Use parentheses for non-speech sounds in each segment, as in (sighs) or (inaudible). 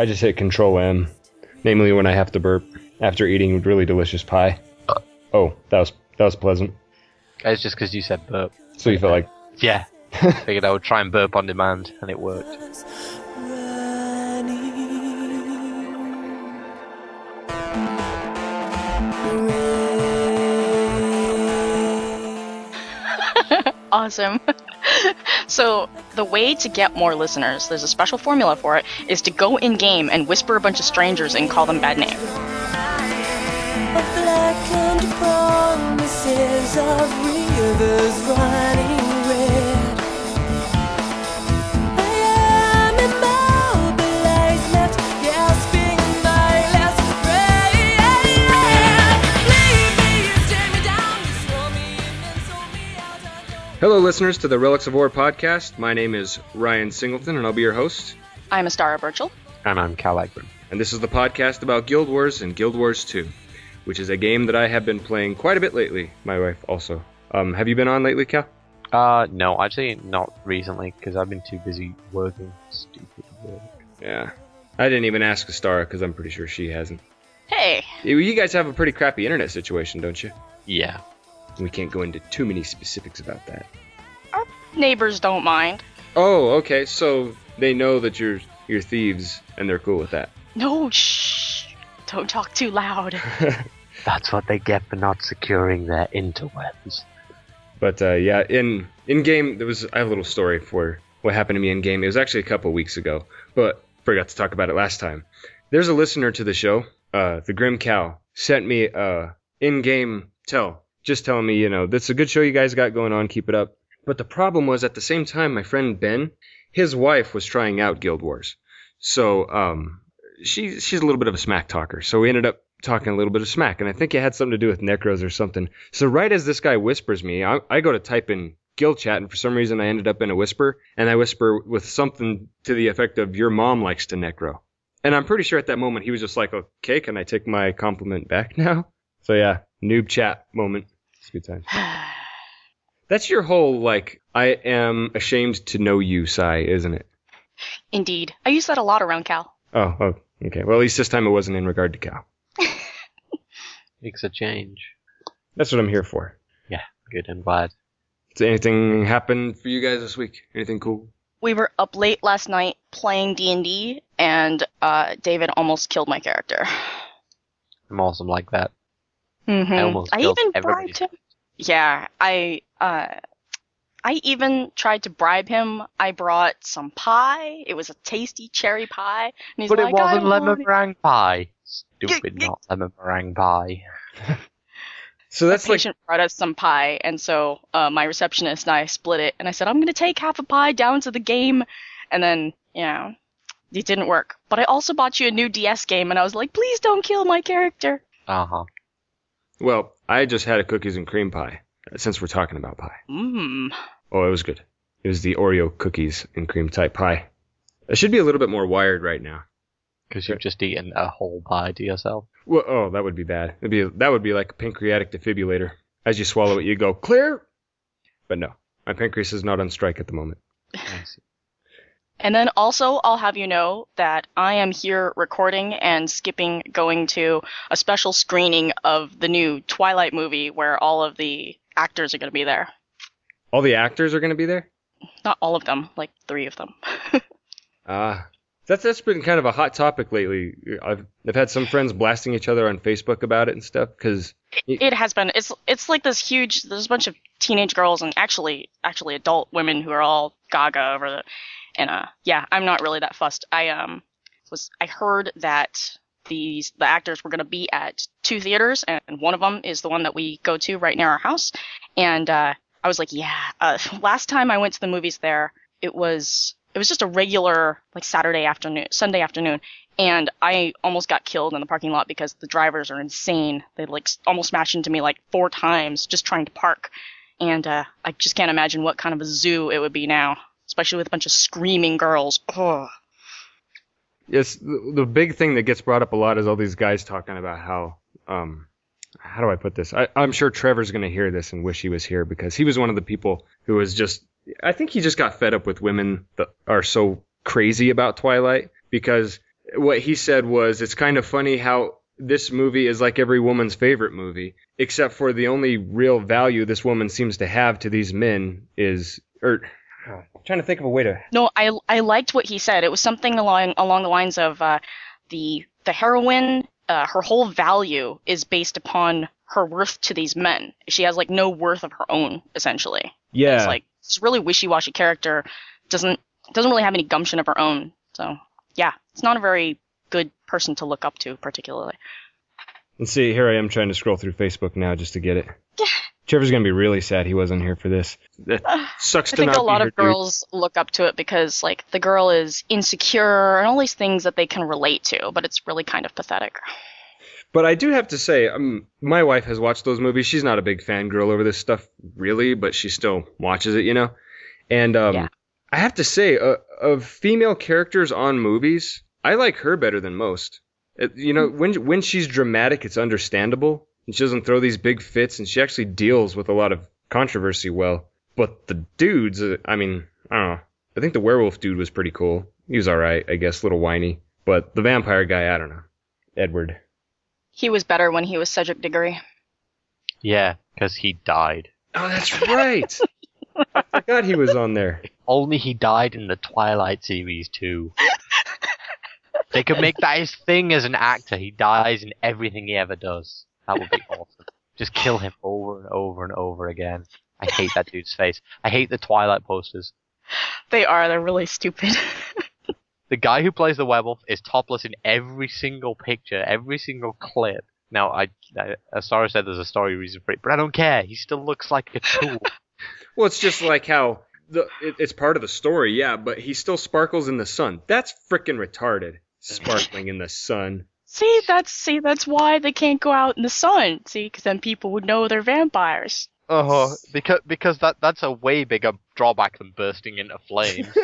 I just hit Control M, namely when I have to burp after eating really delicious pie. Uh. Oh, that was that was pleasant. It's just because you said burp. So you felt like Yeah. (laughs) Figured I would try and burp on demand, and it worked. (laughs) Awesome. (laughs) so, the way to get more listeners, there's a special formula for it, is to go in game and whisper a bunch of strangers and call them bad names. Hello, listeners to the Relics of Orr podcast. My name is Ryan Singleton, and I'll be your host. I'm Astara Birchall. And I'm Kal Egbert. And this is the podcast about Guild Wars and Guild Wars 2, which is a game that I have been playing quite a bit lately. My wife also. Um, have you been on lately, Kal? Uh, no, actually not recently, because I've been too busy working. Stupid work. Yeah. I didn't even ask Astara because I'm pretty sure she hasn't. Hey, You- You guys have a pretty crappy internet situation, don't you? Yeah. We can't go into too many specifics about that. Our neighbors don't mind. Oh, okay. So they know that you're you're thieves, and they're cool with that. No, shh. Don't talk too loud. (laughs) That's what they get for not securing their interwebs. But uh, yeah, in in game there was I have a little story for what happened to me in game. It was actually a couple weeks ago, but forgot to talk about it last time. There's a listener to the show, uh, the Grim Cow, sent me a in-game tell, just telling me, you know, that's a good show you guys got going on. Keep it up. But the problem was at the same time, my friend Ben, his wife was trying out Guild Wars, so um, she she's a little bit of a smack talker. So we ended up talking a little bit of smack, and I think it had something to do with necros or something. So right as this guy whispers me, I, I go to type in guild chat, and for some reason I ended up in a whisper, and I whisper with something to the effect of "Your mom likes to necro," and I'm pretty sure at that moment he was just like, "Okay, can I take my compliment back (laughs) now?" So yeah, noob chat moment. It's a good time. (sighs) That's your whole like I am ashamed to know you sigh, isn't it? Indeed. I use that a lot around Kal. Oh, oh, okay. Well, at least this time it wasn't in regard to Kal. (laughs) Makes a change. That's what I'm here for. Yeah, good and glad. Did anything happen for you guys this week? Anything cool? We were up late last night playing D&D, and uh, David almost killed my character. I'm awesome like that. Mm-hmm. I almost I even everybody. bribed him. Yeah, I uh, I even tried to bribe him. I brought some pie. It was a tasty cherry pie, and he's but like, it wasn't I lemon want meringue pie. Stupid, G- g- not lemon meringue pie. (laughs) So that's like patient brought us some pie, and so uh, my receptionist and I split it. And I said, I'm gonna take half a pie down to the game, and then you know, it didn't work. But I also bought you a new DS game, and I was like, please don't kill my character. Uh huh. Well, I just had a cookies and cream pie. uh, Since we're talking about pie, Mmm. oh, it was good. It was the Oreo cookies and cream type pie. I should be a little bit more wired right now. Because you've just eaten a whole pie to yourself. Well, oh, that would be bad. It'd be that would be like a pancreatic defibrillator. As you swallow it, you go clear. But no, my pancreas is not on strike at the moment. And then also, I'll have you know that I am here recording and skipping going to a special screening of the new Twilight movie where all of the actors are going to be there. All the actors are going to be there. Not all of them, like three of them. (laughs) Ah, that's that's been kind of a hot topic lately. I've I've had some friends blasting each other on Facebook about it and stuff because it has been. It's it's like this huge. There's a bunch of teenage girls and actually actually adult women who are all gaga over the. And uh, yeah, I'm not really that fussed. I um was I heard that these the actors were going to be at two theaters, and one of them is the one that we go to right near our house. And uh, I was like, yeah. Uh, (laughs) last time I went to the movies there, it was it was just a regular like Saturday afternoon, Sunday afternoon, and I almost got killed in the parking lot because the drivers are insane. They like almost smashed into me like four times just trying to park, and uh, I just can't imagine what kind of a zoo it would be now, especially with a bunch of screaming girls. Ugh. Yes, the, the big thing that gets brought up a lot is all these guys talking about how, um, how do I put this? I, I'm sure Trevor's going to hear this and wish he was here because he was one of the people who was just, I think he just got fed up with women that are so crazy about Twilight because what he said was it's kind of funny how this movie is like every woman's favorite movie, except for the only real value this woman seems to have to these men is, or I'm trying to think of a way to. No, I I liked what he said. It was something along along the lines of uh, the the heroine. Uh, her whole value is based upon her worth to these men. She has like no worth of her own, essentially. Yeah, It's like it's a really wishy-washy character. Doesn't doesn't really have any gumption of her own. So yeah, it's not a very good person to look up to, particularly. Let's see, here I am trying to scroll through Facebook now just to get it. Trevor's gonna be really sad he wasn't here for this. That sucks I to think not a lot be here, of dude. girls look up to it because like the girl is insecure and all these things that they can relate to, but it's really kind of pathetic. But I do have to say, um, my wife has watched those movies. She's not a big fangirl over this stuff, really, but she still watches it, you know. And um, Yeah. I have to say, uh, of female characters on movies, I like her better than most. It, you know, when when she's dramatic, it's understandable, and she doesn't throw these big fits, and she actually deals with a lot of controversy well. But the dudes, uh, I mean, I don't know. I think the werewolf dude was pretty cool. He was all right, I guess, a little whiny. But the vampire guy, I don't know. Edward. He was better when he was Cedric Diggory. Yeah, because he died. Oh, that's right. I forgot he was on there. (laughs) Only he died in the Twilight series too. they could make that his thing as an actor. He dies in everything he ever does. That would be (laughs) awesome. Just kill him over and over and over again. I hate that dude's face. I hate the Twilight posters. They are. They're really stupid. (laughs) The guy who plays the werewolf is topless in every single picture, every single clip. Now, I, I as Sarah said, there's a story reason for it, but I don't care. He still looks like a tool. (laughs) Well, it's just like how the it, it's part of the story, yeah, but he still sparkles in the sun. That's freaking retarded. Sparkling in the sun. See, that's see, that's why they can't go out in the sun. See, because then people would know they're vampires. Uh-huh. Because because that that's a way bigger drawback than bursting into flames. (laughs)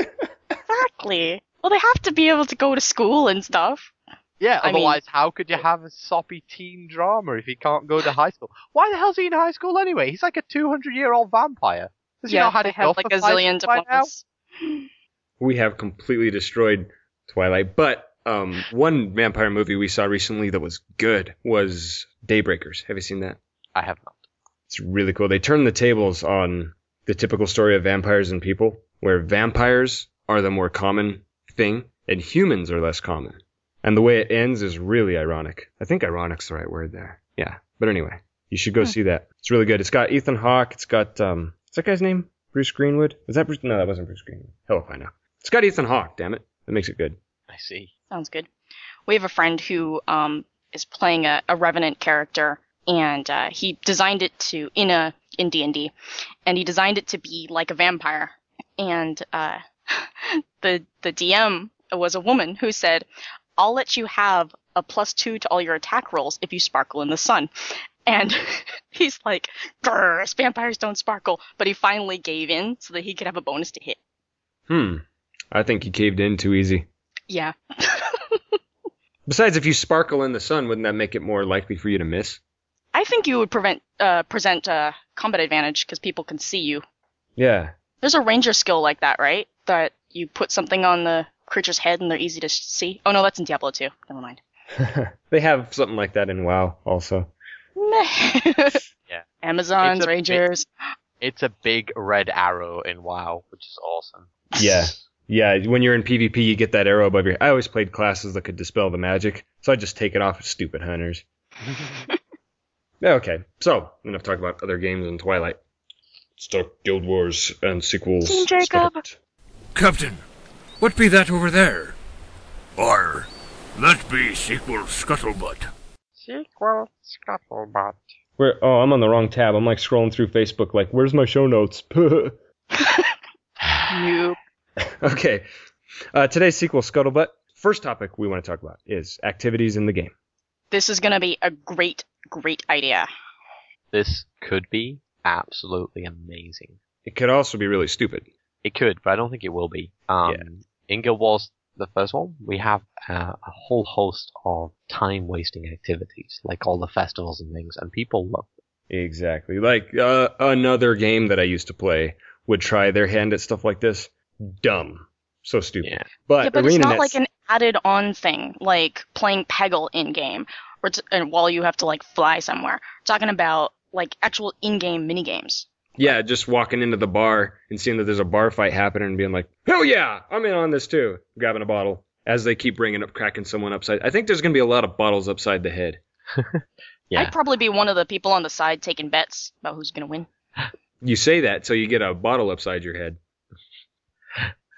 Exactly. Well, they have to be able to go to school and stuff. yeah. I mean- Otherwise, how could you have a soppy teen drama if he can't go to high school? Why the hell's he in high school anyway? He's like a 200 year old vampire. Does he not had they it have like a zillion diplomas. We have completely destroyed Twilight, but um, one vampire movie we saw recently that was good was Daybreakers. Have you seen that? I have not. It's really cool. They turn the tables on the typical story of vampires and people, where vampires are the more common thing and humans are less common. And the way it ends is really ironic. I think ironic's the right word there. Yeah. But anyway, you should go see that. It's really good. It's got Ethan Hawke. It's got um, what's that guy's name? Bruce Greenwood. Was that Bruce? No, that wasn't Bruce Greenwood. Hell if I know. It's got Ethan Hawke. Damn it, that makes it good. I see. Sounds good. We have a friend who um, is playing a, a revenant character, and uh, he designed it to in a in D and D, and he designed it to be like a vampire. And uh, (laughs) the the DM was a woman who said, "I'll let you have a plus two to all your attack rolls if you sparkle in the sun." And (laughs) he's like, "Grr, vampires don't sparkle," but he finally gave in so that he could have a bonus to hit. Hmm. I think he caved in too easy. Yeah. (laughs) Besides, if you sparkle in the sun, wouldn't that make it more likely for you to miss? I think you would prevent uh, present uh, combat advantage because people can see you. Yeah. There's a ranger skill like that, right? That you put something on the creature's head and they're easy to see. Oh no, that's in Diablo 2. Never mind. (laughs) they have something like that in WoW also. (laughs) Yeah. Amazons, It's a bit- rangers. It's a big red arrow in WoW, which is awesome. Yeah. Yeah, when you're in PvP, you get that arrow above your. I always played classes that could dispel the magic, so I just take it off. Stupid hunters. (laughs) Okay, so enough talk about other games in Twilight. Stuck Guild Wars and sequels. Team Jacob. Start. Captain, what be that over there? Or, that be sequel scuttlebutt. Sequel scuttlebutt. Where? Oh, I'm on the wrong tab. I'm like scrolling through Facebook, like, where's my show notes? (laughs) (laughs) Nope. (laughs) okay, uh, today's sequel scuttlebutt. First topic we want to talk about is activities in the game. This is gonna be a great, great idea. This could be absolutely amazing. It could also be really stupid. It could, but I don't think it will be. Um, Yeah. In Guild Wars, the first one, we have uh, a whole host of time-wasting activities, like all the festivals and things, and people love them. Exactly. Like uh, another game that I used to play would try their hand at stuff like this. Dumb. So stupid. Yeah. But, yeah, but ArenaNet, it's not like an added on thing like playing Peggle in game, or t- and while you have to like fly somewhere. We're talking about like actual in-game mini games. Yeah, just walking into the bar and seeing that there's a bar fight happening and being like, hell yeah, I'm in on this too. Grabbing a bottle as they keep bringing up, cracking someone upside. I think there's going to be a lot of bottles upside the head. (laughs) Yeah. I'd probably be one of the people on the side taking bets about who's gonna win. You say that so you get a bottle upside your head.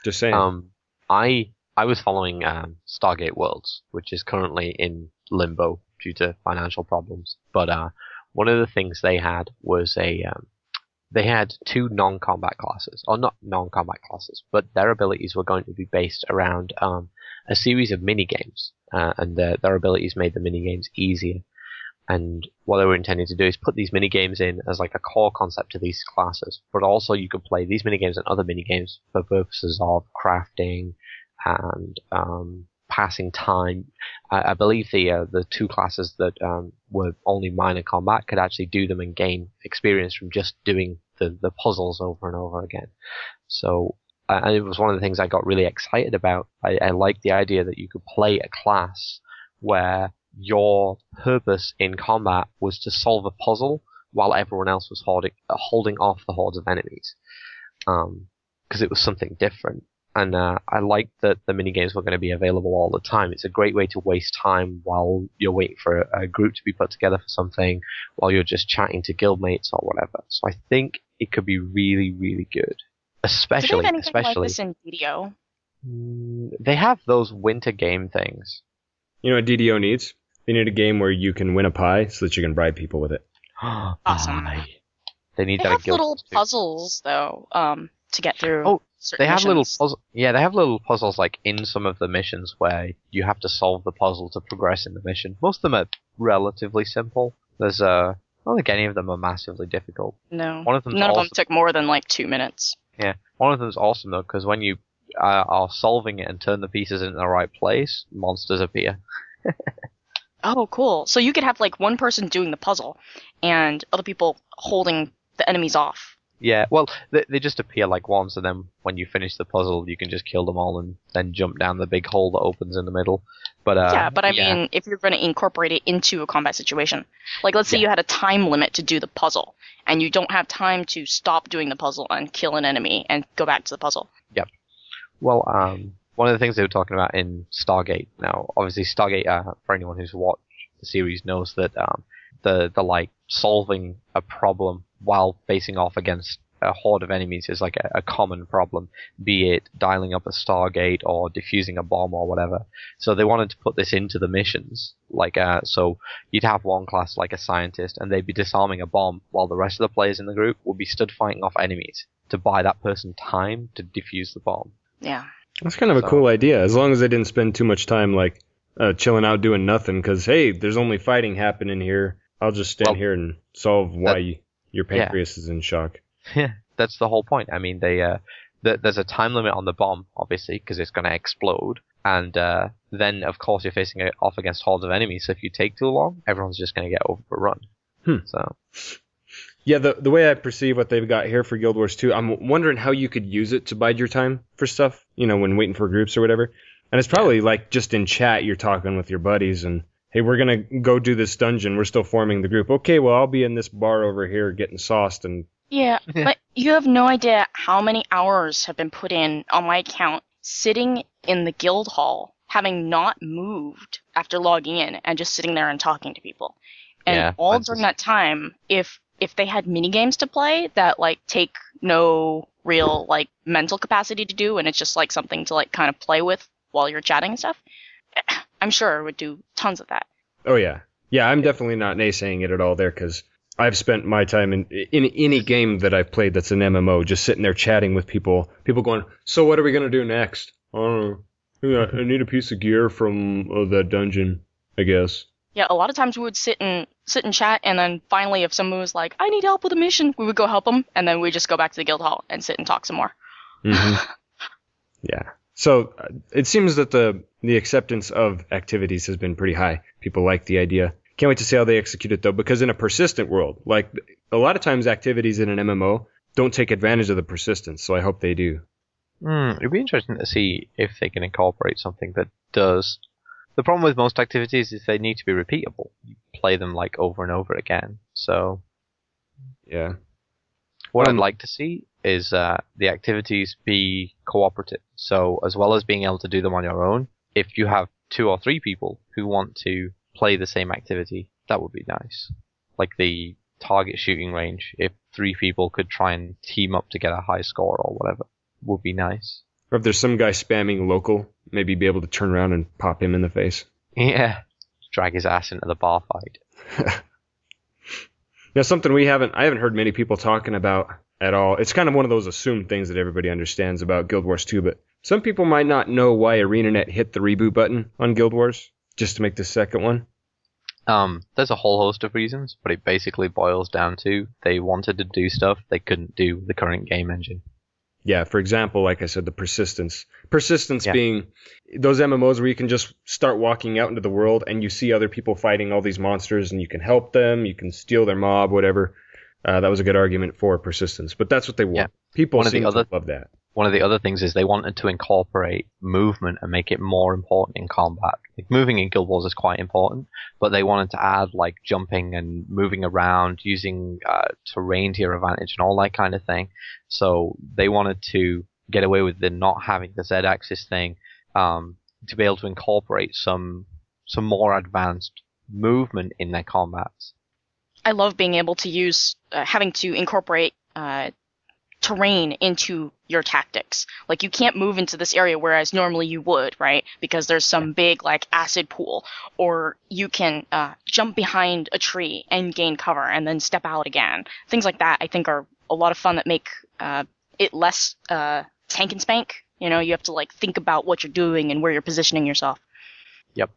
Just saying. Um, I I was following um, Stargate Worlds, which is currently in limbo due to financial problems. But uh, one of the things they had was a um, they had two non-combat classes, or not non-combat classes, but their abilities were going to be based around um, a series of mini games, uh, and their their abilities made the mini games easier. And what they were intending to do is put these mini games in as like a core concept to these classes, but also you could play these mini games and other mini games for purposes of crafting and um, passing time. I, I believe the uh, the two classes that um, were only minor combat could actually do them and gain experience from just doing the, the puzzles over and over again. So uh, and it was one of the things I got really excited about. I, I liked the idea that you could play a class where your purpose in combat was to solve a puzzle while everyone else was holding, uh, holding off the hordes of enemies. Because it was something different. And uh, I liked that the minigames were going to be available all the time. It's a great way to waste time while you're waiting for a, a group to be put together for something, while you're just chatting to guildmates or whatever. So I think it could be really, really good. Do they Especially, have anything like especially, this in DDO? Mm, they have those winter game things. You know what DDO needs? They need a game where you can win a pie so that you can bribe people with it. (gasps) Awesome. Aye. They need They that have little too. puzzles though, um, to get through. Oh, certain They have little missions. puzzle. Yeah, they have little puzzles like in some of the missions where you have to solve the puzzle to progress in the mission. Most of them are relatively simple. There's uh, I don't think any of them are massively difficult. No, One of them's none of them took more than like two minutes. Yeah, one of them's awesome though because when you uh, are solving it and turn the pieces in the right place, monsters appear. (laughs) Oh, cool. So you could have like one person doing the puzzle, and other people holding the enemies off. Yeah, well, they, they just appear like once, and then when you finish the puzzle, you can just kill them all and then jump down the big hole that opens in the middle. But uh, yeah, but I yeah. mean, if you're going to incorporate it into a combat situation, like let's say Yeah. you had a time limit to do the puzzle, and you don't have time to stop doing the puzzle and kill an enemy and go back to the puzzle. Well, um, one of the things they were talking about in Stargate. Now, obviously, Stargate, uh, for anyone who's watched the series, knows that um, the the like solving a problem while facing off against a horde of enemies is like a, a common problem, be it dialing up a Stargate or defusing a bomb or whatever. So they wanted to put this into the missions, like uh, so you'd have one class like a scientist, and they'd be disarming a bomb while the rest of the players in the group would be stood fighting off enemies to buy that person time to defuse the bomb. Yeah. That's kind of a cool idea, as long as they didn't spend too much time like uh, chilling out doing nothing. Because hey, there's only fighting happening here. I'll just stand Well, here and solve why that- you, your yeah. pancreas is in shock. (laughs) Yeah, that's the whole point. I mean, they uh, th- there's a time limit on the bomb, obviously, because it's going to explode, and uh, then of course you're facing it off against hordes of enemies. So if you take too long, everyone's just going to get overrun. Hmm. So Yeah, the the way I perceive what they've got here for Guild Wars 2, I'm wondering how you could use it to bide your time for stuff, you know, when waiting for groups or whatever. And it's probably like just in chat you're talking with your buddies and hey, we're gonna go do this dungeon. We're still forming the group. Okay, well I'll be in this bar over here getting sauced and Yeah, but you have no idea how many hours have been put in on my account sitting in the guild hall, having not moved after logging in and just sitting there and talking to people. And Yeah, all during the that time, if if they had mini games to play that like take no real like mental capacity to do and it's just like something to like kind of play with while you're chatting and stuff, (clears throat) I'm sure it would do tons of that. Oh yeah, yeah. I'm definitely not naysaying it at all there because I've spent my time in in any game that I've played that's an MMO, just sitting there chatting with people. People going, so what are we gonna do next? I don't know. I need a piece of gear from uh, that dungeon, I guess. Yeah, a lot of times we would sit and sit and chat, and then finally, if someone was like, "I need help with a mission," we would go help them, and then we just go back to the guild hall and sit and talk some more. hmm (laughs) yeah. So uh, it seems that the the acceptance of activities has been pretty high. People like the idea. Can't wait to see how they execute it though, because in a persistent world, like a lot of times activities in an MMO don't take advantage of the persistence. So I hope they do. Hmm, it'd be interesting to see if they can incorporate something that does. The problem with most activities is they need to be repeatable. You play them like over and over again. So Yeah. what Um, I'd like to see is uh, the activities be cooperative. So as well as being able to do them on your own, if you have two or three people who want to play the same activity, that would be nice. Like the target shooting range, if three people could try and team up to get a high score or whatever, would be nice. Or if there's some guy spamming local, maybe be able to turn around and pop him in the face. Yeah. Drag his ass into the bar fight. (laughs) Now, something we haven't, I haven't heard many people talking about at all. It's kind of one of those assumed things that everybody understands about Guild Wars 2, but some people might not know why ArenaNet hit the reboot button on Guild Wars just to make the second one. Um, there's a whole host of reasons, but it basically boils down to they wanted to do stuff they couldn't do with the current game engine. Yeah, for example, like I said, the persistence. Persistence Yeah. being those MMOs where you can just start walking out into the world and you see other people fighting all these monsters and you can help them, you can steal their mob, whatever. Uh, that was a good argument for persistence, but that's what they want. Yeah. People One of the seem other- to love that. One of the other things is they wanted to incorporate movement and make it more important in combat. Like moving in Guild Wars is quite important, but they wanted to add like jumping and moving around, using uh, terrain to your advantage and all that kind of thing. So they wanted to get away with the not having the Z-axis thing, um, to be able to incorporate some some more advanced movement in their combats. I love being able to use uh, having to incorporate uh, terrain into your tactics. Like you can't move into this area whereas normally you would, right? Because there's some big like acid pool, or you can uh, jump behind a tree and gain cover and then step out again. Things like that I think are a lot of fun that make uh, it less uh, tank and spank. You know, you have to like think about what you're doing and where you're positioning yourself. Yep.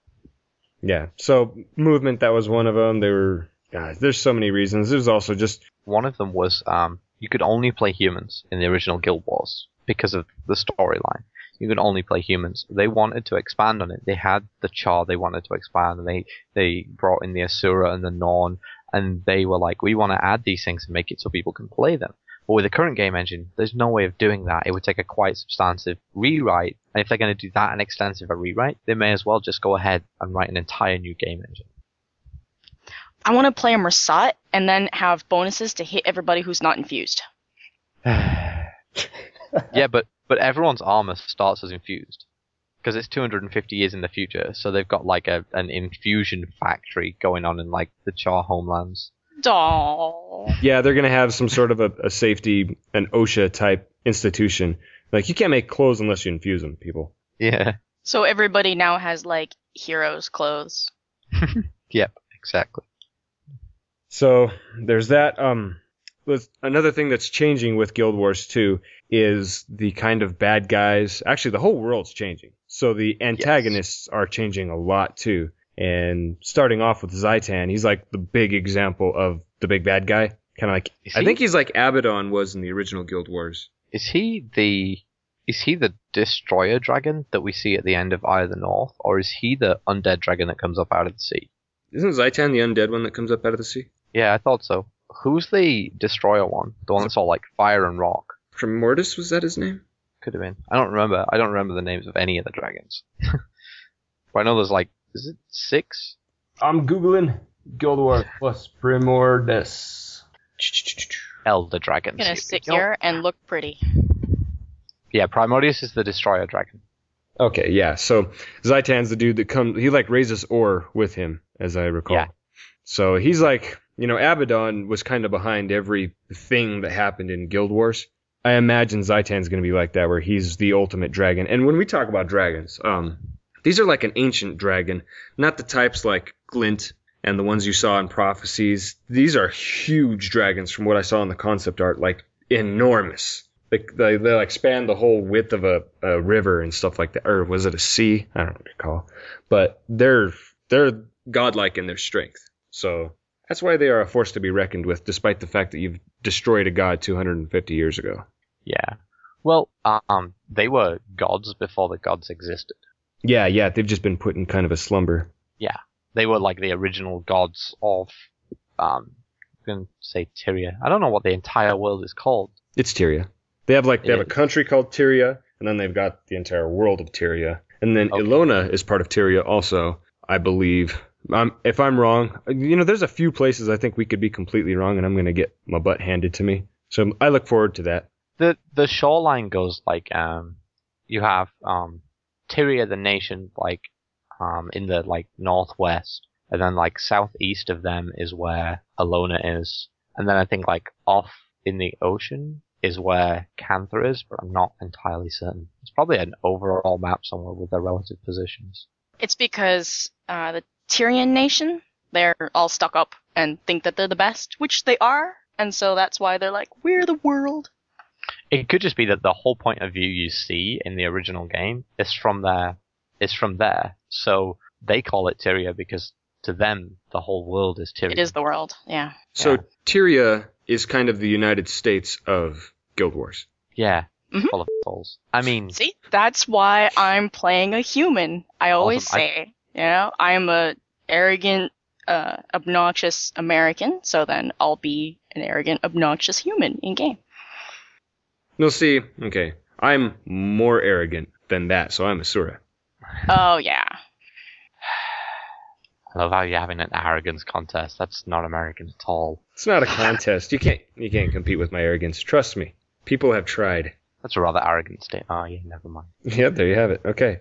Yeah. So movement, that was one of them. There were, God, there's so many reasons. There's also just, One of them was um, you could only play humans in the original Guild Wars because of the storyline. You could only play humans. They wanted to expand on it. They had the Charr they wanted to expand, and they they brought in the Asura and the Norn, and they were like, we want to add these things and make it so people can play them. But with the current game engine, there's no way of doing that. It would take a quite substantive rewrite, and if they're going to do that an extensive a rewrite, they may as well just go ahead and write an entire new game engine. I want to play a Mursaat and then have bonuses to hit everybody who's not infused. (sighs) (laughs) yeah, but but everyone's armor starts as infused because it's 250 years in the future. So they've got like a an infusion factory going on in like the Charr homelands. Doll. yeah, they're going to have some sort of a, a safety, an OSHA type institution. Like, you can't make clothes unless you infuse them, people. Yeah. So everybody now has like heroes clothes. (laughs) Yep. Exactly. So there's that. Um, with another thing that's changing with Guild Wars 2 is the kind of bad guys. Actually, the whole world's changing. So the antagonists are changing a lot too. And starting off with Zhaitan, he's like the big example of the big bad guy. Kind of like Is I think he's like Abaddon was in the original Guild Wars. Is he the is he the destroyer dragon that we see at the end of Eye of the North, or is he the undead dragon that comes up out of the sea? Isn't Zhaitan the undead one that comes up out of the sea? Yeah, I thought so. Who's the destroyer one? The one that's all like fire and rock. Primordus was that his name? Could have been. I don't remember. I don't remember the names of any of the dragons. (laughs) but I know there's like, is it six? I'm googling Guild Wars plus Primordus. Elder dragons. I'm gonna sit here and look pretty. Yeah, Primordus is the destroyer dragon. Okay, yeah. So Zhaitan's the dude that comes. He like raises Orr with him, as I recall. Yeah. So he's like, you know, Abaddon was kind of behind every thing that happened in Guild Wars. I imagine Zhaitan's going to be like that, where he's the ultimate dragon. And when we talk about dragons, um, these are like an ancient dragon, not the types like Glint and the ones you saw in prophecies. These are huge dragons from what I saw in the concept art, like enormous. They, they, they like span the whole width of a, a river and stuff like that. Or was it a sea? I don't recall. But they're they're godlike in their strength. So that's why they are a force to be reckoned with, despite the fact that you've destroyed a god 250 years ago. Yeah. Well, um, they were gods before the gods existed. Yeah, yeah, they've just been put in kind of a slumber. Yeah, they were like the original gods of, um, I'm going to say Tyria. I don't know what the entire world is called. It's Tyria. They have like they It have a country called Tyria, and then they've got the entire world of Tyria, and then Okay. Elona is part of Tyria also, I believe. Um, if I'm wrong, you know, there's a few places I think we could be completely wrong, and I'm gonna get my butt handed to me. So I look forward to that. The the shoreline goes like um, you have um, Tyria, the nation, like um, in the like northwest, and then like southeast of them is where Elona is, and then I think like off in the ocean is where Cantha is, but I'm not entirely certain. It's probably an overall map somewhere with their relative positions. It's because uh, the Tyrian nation, they're all stuck up and think that they're the best, which they are, and so that's why they're like, we're the world. It could just be that the whole point of view you see in the original game is from there, is from there. So they call it Tyria because to them the whole world is Tyria. It is the world, yeah. So Yeah. Tyria is kind of the United States of Guild Wars. Yeah, Mhm. full of souls. I mean, See, that's why I'm playing a human. I always Awesome. I- say, you know, I'm a arrogant, uh, obnoxious American, so then I'll be an arrogant, obnoxious human in game. No, see, okay, I'm more arrogant than that, so I'm Asura. Oh yeah. I love how you're having an arrogance contest. That's not American at all. It's not a contest. You can't you can't compete with my arrogance. Trust me. People have tried. That's a rather arrogant statement. Oh yeah, never mind. Yeah, there you have it. Okay.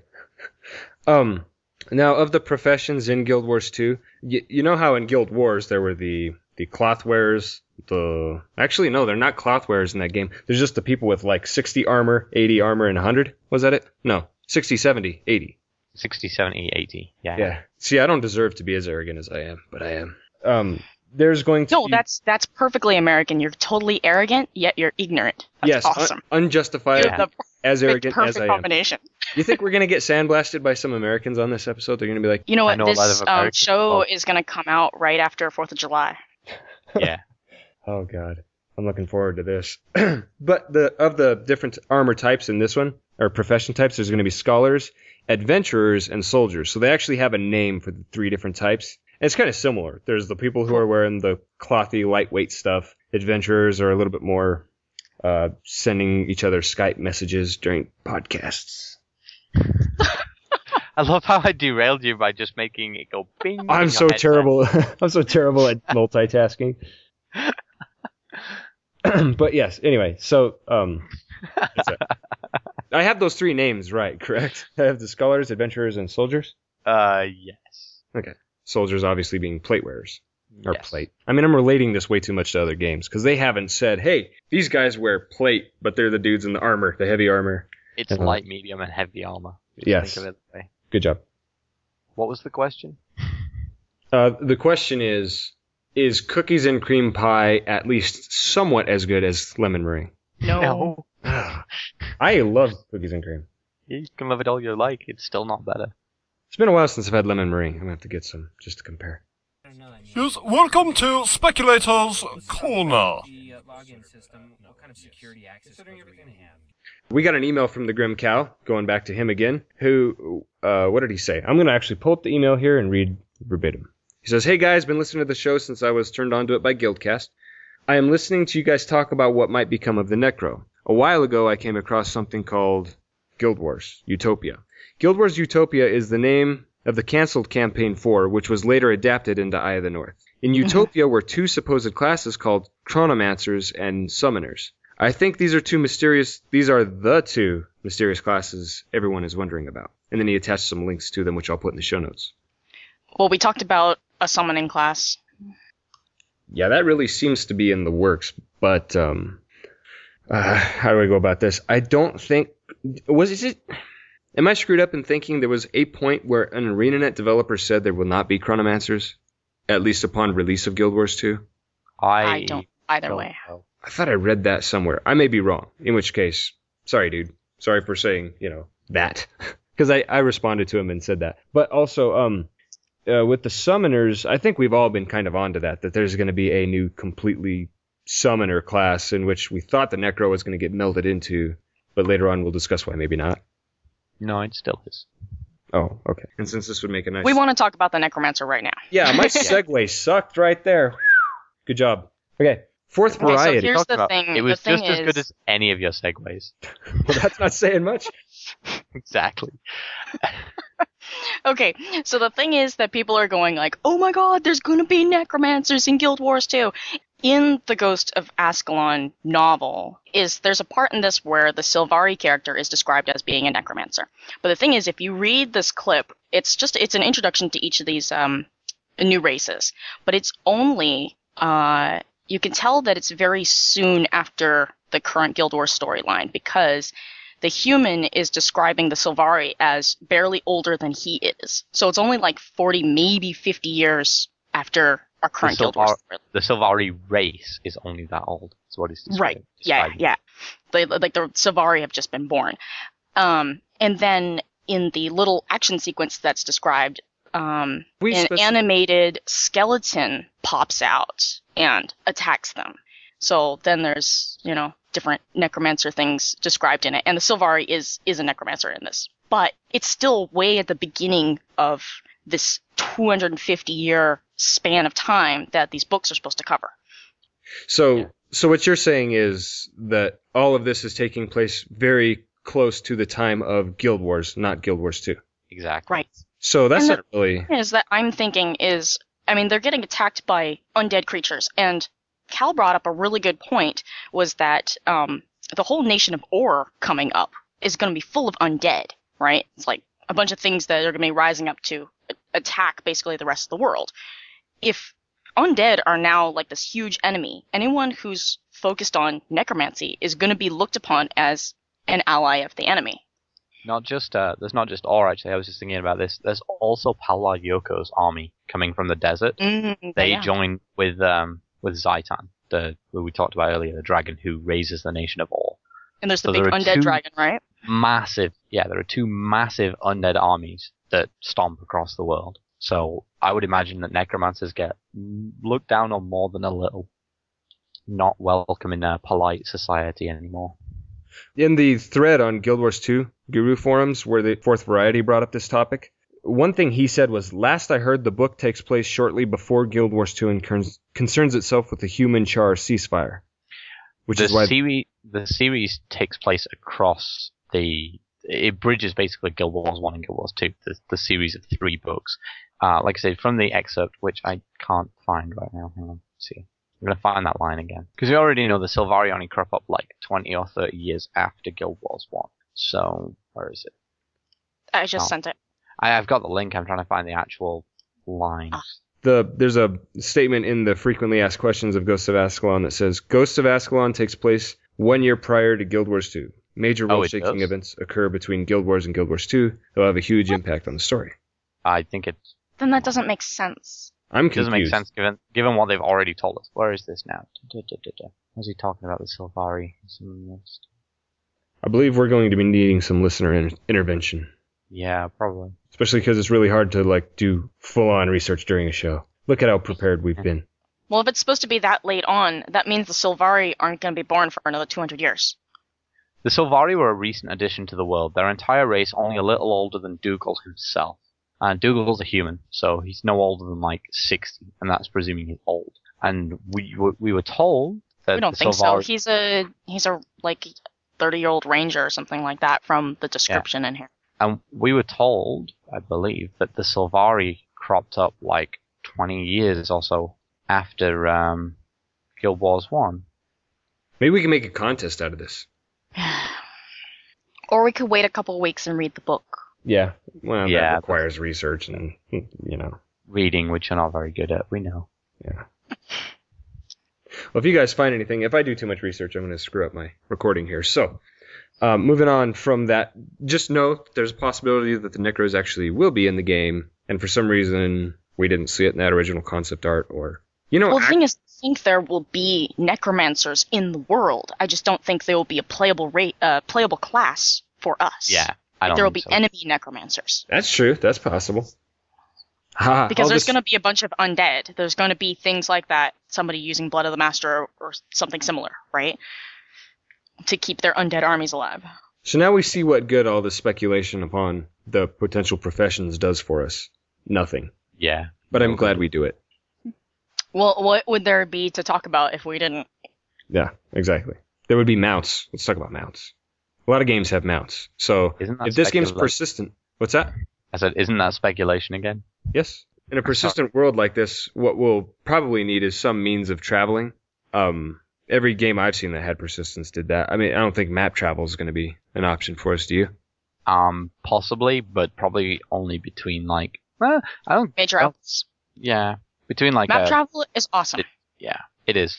Um, now of the professions in Guild Wars 2, y- you know how in Guild Wars there were the the cloth wearers, the actually no, they're not cloth wearers in that game. There's just the people with like 60 armor, 80 armor, and 100. Was that it? No, 60, 70, 80. 60, 70, 80. Yeah. Yeah. See, I don't deserve to be as arrogant as I am, but I am. Um, there's going to No, be that's that's perfectly American. You're totally arrogant, yet you're ignorant. That's yes, awesome. unjustified You're the as arrogant as I am. combination. You think we're gonna get sandblasted by some Americans on this episode? They're gonna be like, You know I what? know a lot this of um, show Oh. is gonna come out right after Fourth of July. Yeah. (laughs) "Oh God, I'm looking forward to this." (clears throat) but the of the different armor types in this one or profession types, there's gonna be scholars, adventurers, and soldiers. So they actually have a name for the three different types. And it's kind of similar. There's the people who are wearing the clothy, lightweight stuff. Adventurers are a little bit more uh, sending each other Skype messages during podcasts. (laughs) I love how I derailed you by just making it go bing. in I'm so terrible. (laughs) I'm so terrible at multitasking. (laughs) but yes, anyway, so um. I have those three names right, correct? I have the scholars, adventurers, and soldiers. Uh, yes. Okay, soldiers obviously being plate wearers or Yes. plate. I mean, I'm relating this way too much to other games because they haven't said, "Hey, these guys wear plate, but they're the dudes in the armor, the heavy armor." It's Uh-huh. light, medium, and heavy armor. Yes, Think of it that way. good job. What was the question? Uh, the question is: Is cookies and cream pie at least somewhat as good as lemon meringue? No. (sighs) I love cookies and cream. You can love it all you like. It's still not better. It's been a while since I've had lemon meringue. I'm gonna have to get some just to compare. Yes, welcome to Speculators Corner. We? Got an email from the Grim Cow, going back to him again, who, uh, what did he say? I'm gonna actually pull up the email here and read verbatim. He says, Hey guys, been listening to the show since I was turned on to it by Guildcast. I am listening to you guys talk about what might become of the Necro. A while ago, I came across something called Guild Wars Utopia. Guild Wars Utopia is the name of the cancelled Campaign 4, which was later adapted into Eye of the North. In Utopia were two supposed classes called Chronomancers and Summoners. I think these are two mysterious, these are the two mysterious classes everyone is wondering about. And then he attached some links to them, which I'll put in the show notes. Well, we talked about a summoning class. Yeah, that really seems to be in the works, but um, uh, how do I go about this? I don't think was is it. Am I screwed up in thinking there was a point where an ArenaNet developer said there will not be Chronomancers, at least upon release of Guild Wars 2? I, I don't. Either don't way. know. I thought I read that somewhere. I may be wrong. In which case, sorry, dude. Sorry for saying, you know, that. (laughs) Because I, I responded to him and said that. But also, um, uh, with the summoners, I think we've all been kind of onto that, that there's going to be a new completely summoner class in which we thought the Necro was going to get melded into, but later on we'll discuss why maybe not. No, it still is. Oh, okay. And since this would make a nice. We want to talk about the necromancer right now. Yeah, my (laughs) segue sucked right there. Good job. Okay. Fourth Okay, so variety. here's Talking the about- thing- It was the thing just as good as any of your segues. (laughs) well, that's not saying much. (laughs) exactly. Okay, so the thing is that people are going like, "Oh my God, there's gonna be necromancers in Guild Wars 2." In the Ghost of Ascalon novel, is there's a part in this where the Sylvari character is described as being a necromancer. But the thing is, if you read this clip, it's just it's an introduction to each of these um, new races, but it's only uh, you can tell that it's very soon after the current Guild Wars storyline because the human is describing the Sylvari as barely older than he is. So it's only like 40, maybe 50 years after our current Guild Wars. The Sylvari race is only that old. That's what it's described. Right. Yeah, yeah. They, like the Sylvari have just been born. Um, and then in the little action sequence that's described, um, We an speci- animated skeleton pops out and attacks them. So then there's, you know, different necromancer things described in it. And the Sylvari is, is a necromancer in this. But it's still way at the beginning of this 250 year span of time that these books are supposed to cover. So, so what you're saying is that all of this is taking place very close to the time of Guild Wars, not Guild Wars 2. Exactly. Right. So that's And not really. is that I'm thinking is, I mean, they're getting attacked by undead creatures, and Kal brought up a really good point was that um, the whole nation of Orr coming up is going to be full of undead, right? It's like a bunch of things that are going to be rising up to a- attack basically the rest of the world. If undead are now like this huge enemy, anyone who's focused on necromancy is going to be looked upon as an ally of the enemy. Not just uh, there's not just Orr actually. I was just thinking about this. There's also Palawa Joko's army coming from the desert. Mm, They yeah. join with um with Zhaitan, the who we talked about earlier, the dragon who raises the nation of Orr. and there's the so big undead dragon, right? Massive, yeah, there are two massive undead armies that stomp across the world. So I would imagine that necromancers get looked down on more than a little. Not welcome in a polite society anymore. In the thread on Guild Wars 2 Guru forums, where the Fourth Variety brought up this topic, one thing he said was, "Last I heard, the book takes place shortly before Guild Wars 2 and concerns, concerns itself with the human Charr ceasefire." Which the is why series the series takes place across the it bridges basically Guild Wars one and Guild Wars two, the, the series of three books. Uh, like I said, from the excerpt, which I can't find right now. Hang on, let's see. I'm gonna find that line again because we already know the Sylvari only crop up like 20 or 30 years after Guild Wars one. So where is it? I just Oh. sent it. I, I've got the link. I'm trying to find the actual line. Ah. the there's a statement in the frequently asked questions of Ghosts of Ascalon that says Ghosts of Ascalon takes place one year prior to Guild Wars 2. Major Oh, world it shaking does? events occur between Guild Wars and Guild Wars 2 that will have a huge impact on the story. I think it Then that doesn't make sense. I'm confused. It doesn't make sense given given what they've already told us. Where is this now? Da, da, da, da. Was he talking about the Sylvari? Some list. I believe we're going to be needing some listener in- intervention, Yeah, probably. especially because it's really hard to like do full-on research during a show. Look at how prepared we've been. Well, if it's supposed to be that late on, that means the Sylvari aren't going to be born for another 200 years. The Sylvari were a recent addition to the world. Their entire race only a little older than Dougal himself. And Dougal's a human, so he's no older than like 60, and that's presuming he's old. And we were- we were told that we don't the think so. Sylvari, He's a he's a like 30 year old ranger or something like that from the description in here. and we were told, I believe, that the Sylvari cropped up like 20 years or so after um, Guild Wars 1. Maybe we can make a contest out of this. (sighs) Or we could wait a couple of weeks and read the book. Yeah. Well, Yeah, that requires research and you know. Reading, which you're not very good at, we know. Yeah. Well, if you guys find anything, if I do too much research, I'm going to screw up my recording here. So, um, moving on from that, just know there's a possibility that the Necros actually will be in the game, and for some reason we didn't see it in that original concept art, or you know, Well, the act- thing is, I think there will be necromancers in the world. I just don't think there will be a playable rate, uh, playable class for us. Yeah, I Like, don't there will be so. enemy necromancers. that's true. That's possible. Ha, Because all there's this- going to be a bunch of undead. There's going to be things like that. Somebody using Blood of the Master or, or something similar, right? To keep their undead armies alive. So now we see what good all this speculation upon the potential professions does for us. Nothing. Yeah. But I'm glad we do it. Well, what would there be to talk about if we didn't? Yeah, exactly. There would be mounts. Let's talk about mounts. A lot of games have mounts. So if this game's specula- persistent, what's that? I said, isn't that speculation again? Yes. In a persistent world like this, what we'll probably need is some means of traveling. Um, every game I've seen that had persistence did that. I mean, I don't think map travel is going to be an option for us. Do you? Um, possibly, but probably only between like, well, I don't, Major outlets. yeah, between like, Map uh, travel is awesome. it- yeah, it is.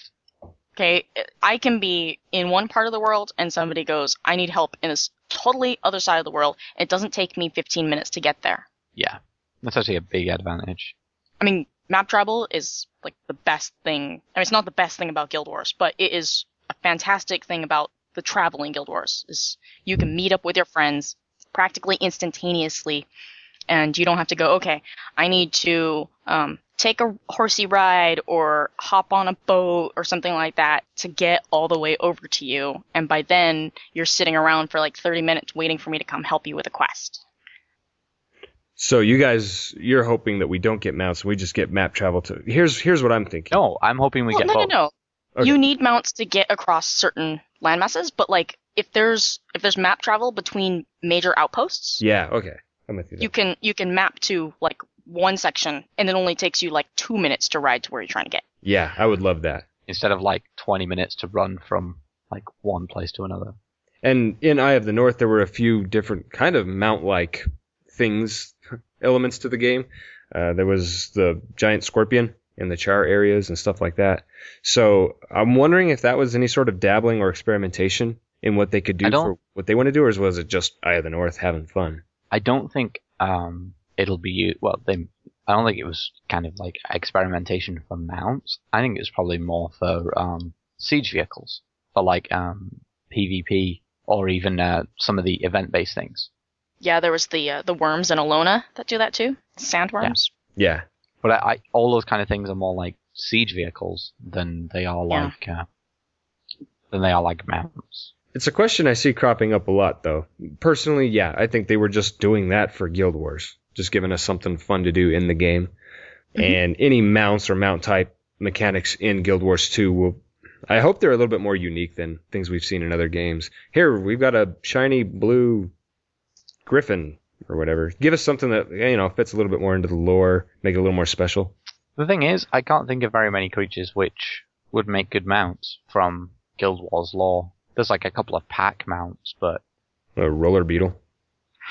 Okay, I can be in one part of the world and somebody goes, I need help in this totally other side of the world. It doesn't take me 15 minutes to get there. Yeah, that's actually a big advantage. I mean, map travel is like the best thing. I mean, it's not the best thing about Guild Wars, but it is a fantastic thing about the traveling Guild Wars. Is you can meet up with your friends practically instantaneously, and you don't have to go. Okay, I need to um, take a horsey ride or hop on a boat or something like that to get all the way over to you. And by then, you're sitting around for like 30 minutes waiting for me to come help you with a quest. So you guys, you're hoping that we don't get mounts, we just get map travel to. Here's here's what I'm thinking. No, I'm hoping we Well, get no, both. no, no. Okay. You need mounts to get across certain landmasses, but like if there's if there's map travel between major outposts, Yeah. Okay. I'm with you. there. you can you can map to like one section, and it only takes you like two minutes to ride to where you're trying to get. Yeah, I would love that. Instead of like 20 minutes to run from like one place to another. And in Eye of the North, there were a few different kind of mount-like things, elements to the game. Uh, there was the giant scorpion in the Charr areas and stuff like that. So I'm wondering if that was any sort of dabbling or experimentation in what they could do for what they want to do, or was it just Eye of the North having fun? I don't think um it'll be well they I don't think it was kind of like experimentation for mounts. I think it's probably more for um siege vehicles for like um PvP or even uh, some of the event based things. Yeah, there was the uh, the worms in Elona that do that too. Sandworms. Yeah. But I, I all those kind of things are more like siege vehicles than they are Yeah. like uh, than they are like mounts. It's a question I see cropping up a lot, though. Personally, yeah, I think they were just doing that for Guild Wars, just giving us something fun to do in the game. Mm-hmm. And any mounts or mount type mechanics in Guild Wars 2 will. I hope they're a little bit more unique than things we've seen in other games. Here, we've got a shiny blue griffin or whatever. Give us something that, you know, fits a little bit more into the lore, make it a little more special. The thing is, I can't think of very many creatures which would make good mounts from Guild Wars lore. There's like a couple of pack mounts, but A roller beetle.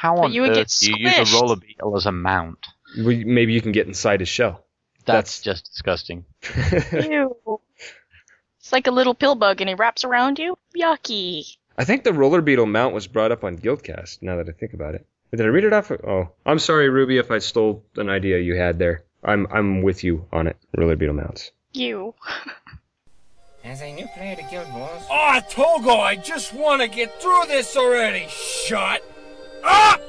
How But on you would earth get do you use a squished. roller beetle as a mount? We, maybe you can get inside his shell. That's, just disgusting. (laughs) Ew. It's like a little pill bug, and he wraps around you. Yucky. I think the roller beetle mount was brought up on Guildcast. Now that I think about it, did I read it off? Oh, I'm sorry, Ruby, if I stole an idea you had there. I'm I'm with you on it. Roller beetle mounts. You. As a new player to Guild Wars, Ah, Togo, I just want to get through this already. Shut up!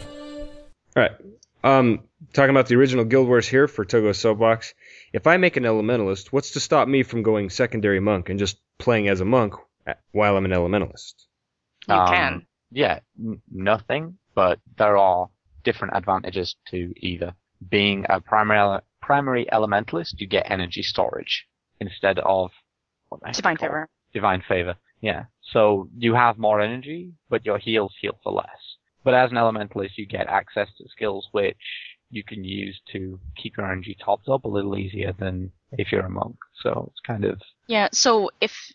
All right. Um, talking about the original Guild Wars here for Togo Soapbox. If I make an elementalist, what's to stop me from going secondary monk and just playing as a monk while I'm an elementalist? You Um, can. Yeah, n- nothing, but there are different advantages to either. Being a primary ele- primary elementalist, you get energy storage instead of what Divine is it called? favor. Divine favor. Yeah. So you have more energy, but your heals heal for less. But as an elementalist, you get access to skills which you can use to keep your energy topped up a little easier than if you're a monk. So it's kind of Yeah. So if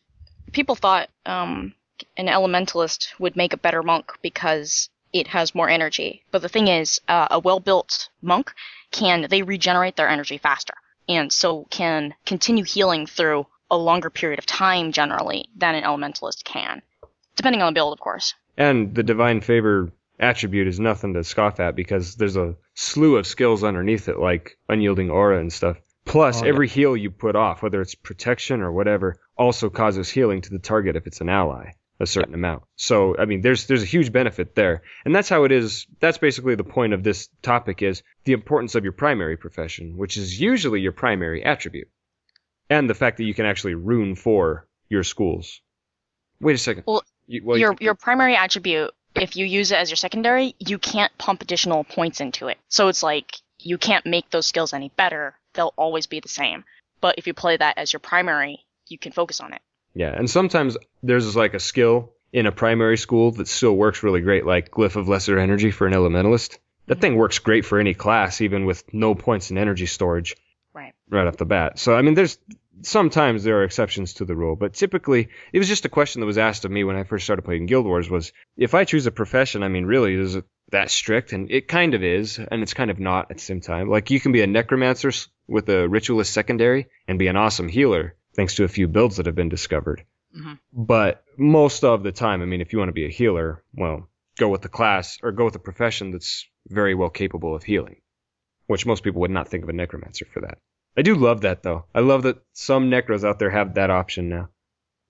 people thought um, an elementalist would make a better monk because it has more energy, but the thing is, uh, a well-built monk can they regenerate their energy faster, and so can continue healing through a longer period of time generally than an elementalist can, depending on the build, of course. And the divine favor attribute is nothing to scoff at because there's a slew of skills underneath it, like unyielding aura and stuff. Plus, Oh, yeah. every heal you put off, whether it's protection or whatever, also causes healing to the target if it's an ally, a certain amount. So, I mean, there's there's a huge benefit there, and that's how it is. That's basically the point of this topic: is the importance of your primary profession, which is usually your primary attribute, and the fact that you can actually rune for your schools. Wait a second. Well, You- well, your you- your primary attribute, if you use it as your secondary, you can't pump additional points into it. So it's like you can't make those skills any better. They'll always be the same. But if you play that as your primary, you can focus on it. Yeah, and sometimes there's like a skill in a primary school that still works really great, like Glyph of Lesser Energy for an Elementalist. That thing works great for any class, even with no points in energy storage Right. right off the bat. So, I mean, there's sometimes there are exceptions to the rule, but typically it was just a question that was asked of me when I first started playing Guild Wars was if I choose a profession, I mean, really, is it that strict? And it kind of is, and it's kind of not at the same time. Like, you can be a necromancer with a ritualist secondary and be an awesome healer, thanks to a few builds that have been discovered. Mhm. But most of the time, I mean, if you want to be a healer, well, go with the class or go with a profession that's very well capable of healing, which most people would not think of a necromancer for that. I do love that though. I love that some necros out there have that option now.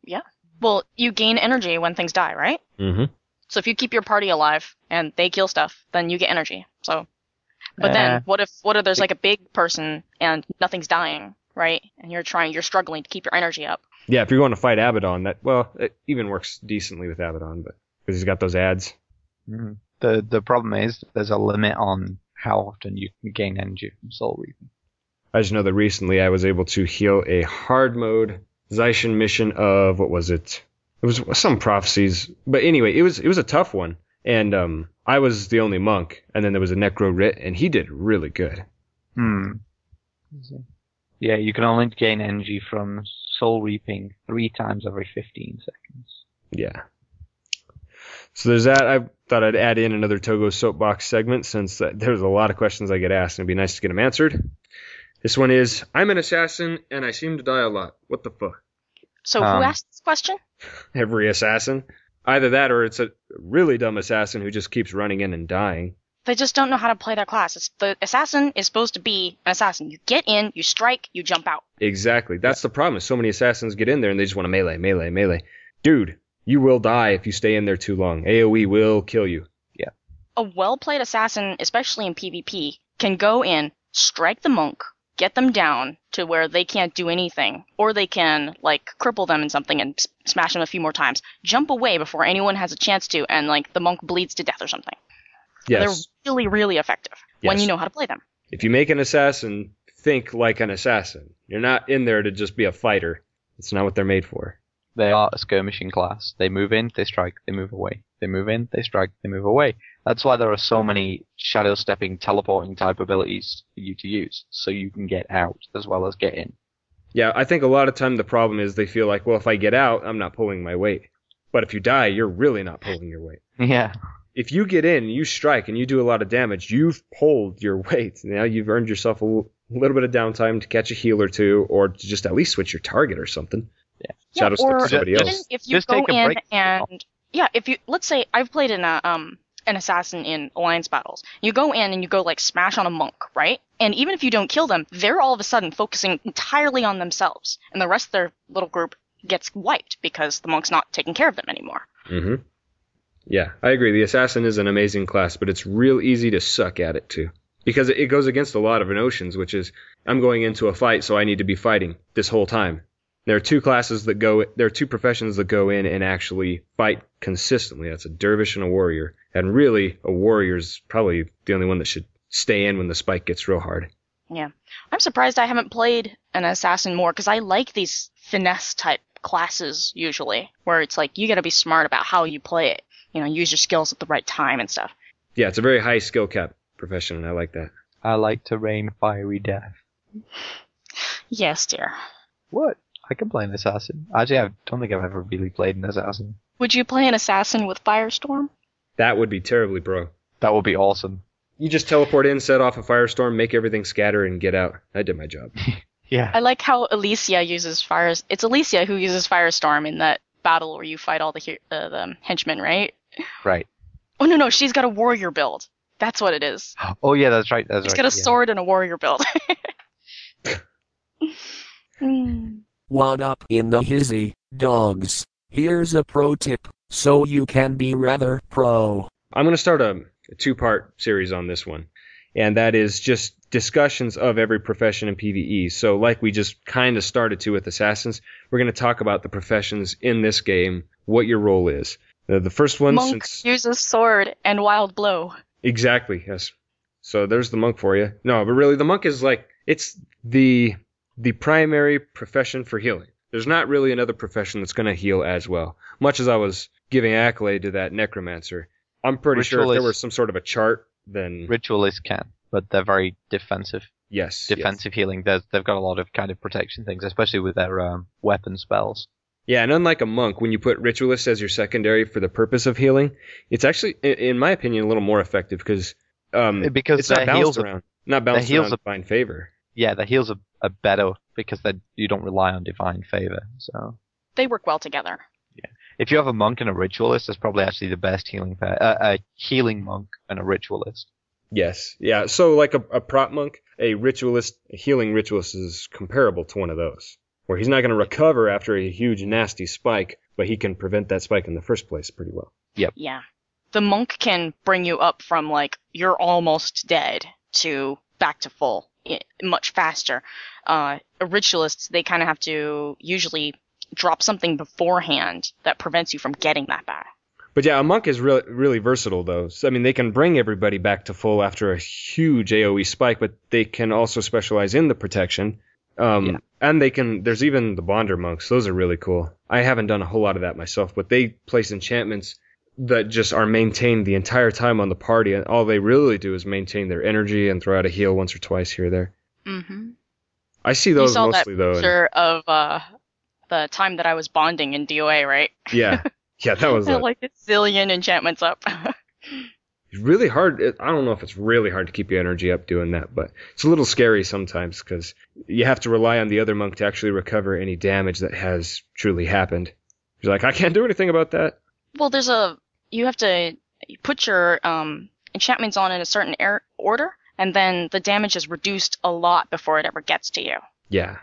Yeah. Well, you gain energy when things die, right? Mm-hmm. So if you keep your party alive and they kill stuff, then you get energy. So, but Eh. then what if what if there's like a big person and nothing's dying, right? And you're trying, you're struggling to keep your energy up. Yeah, if you're going to fight Abaddon, that well, it even works decently with Abaddon, but because he's got those ads. Mhm. The the problem is there's a limit on how often you can gain energy from Soul Reaping. I just know that recently I was able to heal a hard mode Zaishen mission of what was it? It was some prophecies, but anyway, it was it was a tough one, and um, I was the only monk, and then there was a Necro Rit, and he did really good. Hmm. Yeah, you can only gain energy from Soul Reaping three times every 15 seconds. Yeah. So there's that. I thought I'd add in another Togo soapbox segment since there's a lot of questions I get asked, and it'd be nice to get them answered. This one is I'm an assassin and I seem to die a lot. What the fuck? So Um, who asked this question? (laughs) Every assassin? Either that or it's a really dumb assassin who just keeps running in and dying. They just don't know how to play their class. It's, the assassin is supposed to be an assassin. You get in, you strike, you jump out. Exactly. That's the problem. So many assassins get in there and they just want to melee, melee, melee. Dude, you will die if you stay in there too long. AoE will kill you. Yeah. A well-played assassin, especially in PvP, can go in, strike the monk, get them down to where they can't do anything, or they can like cripple them in something and s- smash them a few more times, jump away before anyone has a chance to, and like the monk bleeds to death or something. Yes. They're really, really effective when you know how to play them. If you make an assassin think like an assassin, you're not in there to just be a fighter. It's not what they're made for. They are a skirmishing class. They move in, they strike, they move away. They move in, they strike, they move away. That's why there are so many shadow stepping, teleporting type abilities for you to use, so you can get out as well as get in. Yeah, I think a lot of time the problem is they feel like, well, if I get out, I'm not pulling my weight. But if you die, you're really not pulling your weight. (laughs) Yeah. If you get in, you strike, and you do a lot of damage, you've pulled your weight. Now you've earned yourself a l- little bit of downtime to catch a heal or two, or to just at least switch your target or something. Yeah. Shadow yeah, or step somebody else. if you Just go take a in break. and yeah, if you let's say I've played in a um an assassin in alliance battles. You go in and you go like smash on a monk, right? And even if you don't kill them, they're all of a sudden focusing entirely on themselves, and the rest of their little group gets wiped because the monk's not taking care of them anymore. hmm Yeah, I agree. The assassin is an amazing class, but it's real easy to suck at it too. Because it goes against a lot of notions, which is I'm going into a fight, so I need to be fighting this whole time. There are two classes that go, there are two professions that go in and actually fight consistently. That's a dervish and a warrior. And really, a warrior is probably the only one that should stay in when the spike gets real hard. Yeah, I'm surprised I haven't played an assassin more because I like these finesse type classes usually, where it's like you got to be smart about how you play it. You know, use your skills at the right time and stuff. Yeah, it's a very high skill cap profession, and I like that. I like to rain fiery death. Yes, dear. What? I can play an assassin. Actually, I don't think I've ever really played an assassin. Would you play an assassin with Firestorm? That would be terribly bro. That would be awesome. You just teleport in, set off a firestorm, make everything scatter, and get out. I did my job. (laughs) Yeah. I like how Alicia uses fire. It's Alicia who uses Firestorm in that battle where you fight all the he- uh, the henchmen, right? Right. Oh no, no, she's got a warrior build. That's what it is. Oh yeah, that's right. That's She's right. She's got a yeah. sword and a warrior build. (laughs) (laughs) Hmm. What up in the hizzy, dogs? Here's a pro tip, so you can be rather pro. I'm going to start a, a two part series on this one, and that is just discussions of every profession in PvE. So, like we just kind of started to with Assassins, we're going to talk about the professions in this game, what your role is. Uh, the first one, Monk since. uses sword and wild blow. Exactly, yes. So there's the monk for you. No, but really, the monk is like, it's the the primary profession for healing. There's not really another profession that's going to heal as well. Much as I was giving accolade to that necromancer, I'm pretty sure if there was some sort of a chart, then Ritualists can, but they're very defensive. yes, yes. Defensive healing. They're, they've got a lot of kind of protection things, especially with their um, weapon spells. Yeah, and unlike a monk, when you put ritualist as your secondary for the purpose of healing, it's actually, in my opinion, a little more effective because um, Because it's not balanced heals are- around, not balanced heals around are- divine favor. Yeah, the heals are, are better because they you don't rely on divine favor. So They work well together. Yeah. if you have a monk and a ritualist, that's probably actually the best healing pair. Uh, a healing monk and a ritualist. Yes, yeah. So like a, a prop monk, a ritualist, a healing ritualist is comparable to one of those, where he's not going to recover after a huge nasty spike, but he can prevent that spike in the first place pretty well. Yep. Yeah. The monk can bring you up from like you're almost dead to back to full i- much faster. Uh, ritualists they kind of have to usually drop something beforehand that prevents you from getting that back. But yeah, a monk is really really versatile though. So, I mean, they can bring everybody back to full after a huge AOE spike, but they can also specialize in the protection. Um, Yeah. And they can. There's even the bonder monks. Those are really cool. I haven't done a whole lot of that myself, but they place enchantments that just are maintained the entire time on the party, and all they really do is maintain their energy and throw out a heal once or twice here or there. Mm-hmm. I see You those saw mostly that though. and- picture of uh, the time that I was bonding in DOA, right? yeah, (laughs) yeah, that was (laughs) a, like a zillion enchantments up. It's (laughs) really hard. I don't know if it's really hard to keep your energy up doing that, but it's a little scary sometimes because you have to rely on the other monk to actually recover any damage that has truly happened. You're like, I can't do anything about that. well, there's a you have to put your um, enchantments on in a certain air, order, and then the damage is reduced a lot before it ever gets to you. Yeah,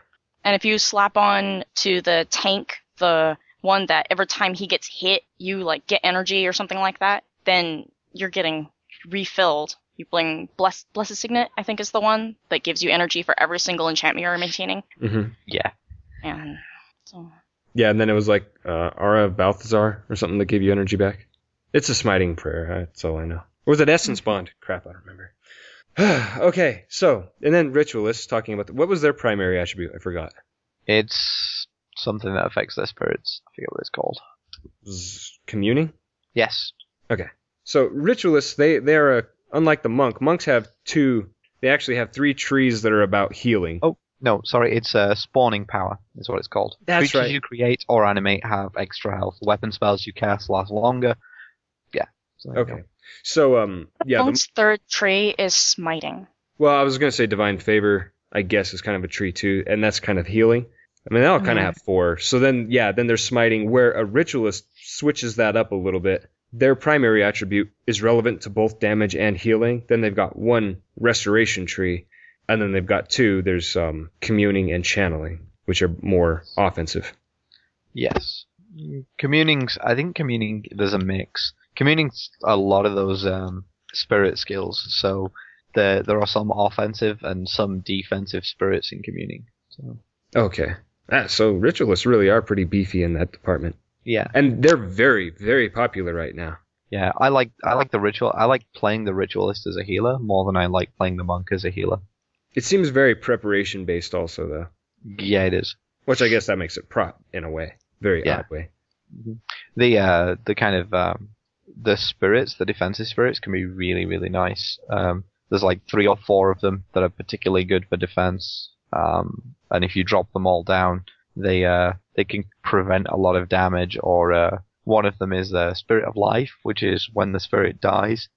And if you slap on to the tank the one that every time he gets hit, you like get energy or something like that, then you're getting refilled. You bring Bless Blessed Signet, I think is the one that gives you energy for every single enchantment you're maintaining. hmm Yeah. And so yeah, and then it was like uh, Aura of Balthazar or something that gave you energy back. It's a smiting prayer. That's all I know. Or was it Essence Bond? Crap, I don't remember. (sighs) okay, so and then ritualists talking about the, what was their primary attribute? I forgot. It's something that affects their spirits. I forget what it's called. Z- communing. Yes. Okay. So ritualists, they they are a, unlike the monk. Monks have two. They actually have three trees that are about healing. Oh, no, sorry, it's uh, spawning power, is what it's called. That's Creatures right. you create or animate have extra health. Weapon spells you cast last longer. Yeah. So Okay. go. So um yeah. The, Monk's third tree is smiting. well, I was gonna say divine favor. I guess is kind of a tree too, and that's kind of healing. I mean, they all kind of Mhm. have four. So then, yeah, then there's smiting, where a ritualist switches that up a little bit. Their primary attribute is relevant to both damage and healing. Then they've got one restoration tree, and then they've got two. There's um, communing and channeling, which are more offensive. Yes. Mm, Communing's, I think communing, there's a mix. Communing's a lot of those um, spirit skills, so there, there are some offensive and some defensive spirits in communing. So, Okay. Ah, so ritualists really are pretty beefy in that department, yeah. and they're very, very popular right now. Yeah, I like I like the ritual. I like playing the ritualist as a healer more than I like playing the monk as a healer. It seems very preparation based, also though, Yeah, it is. which I guess that makes it prop in a way, very Yeah. odd way. The uh the kind of um the spirits, the defensive spirits, can be really really nice. Um, there's like three or four of them that are particularly good for defense. Um, and if you drop them all down, they uh they can prevent a lot of damage. Or uh, one of them is the spirit of life, which is when the spirit dies.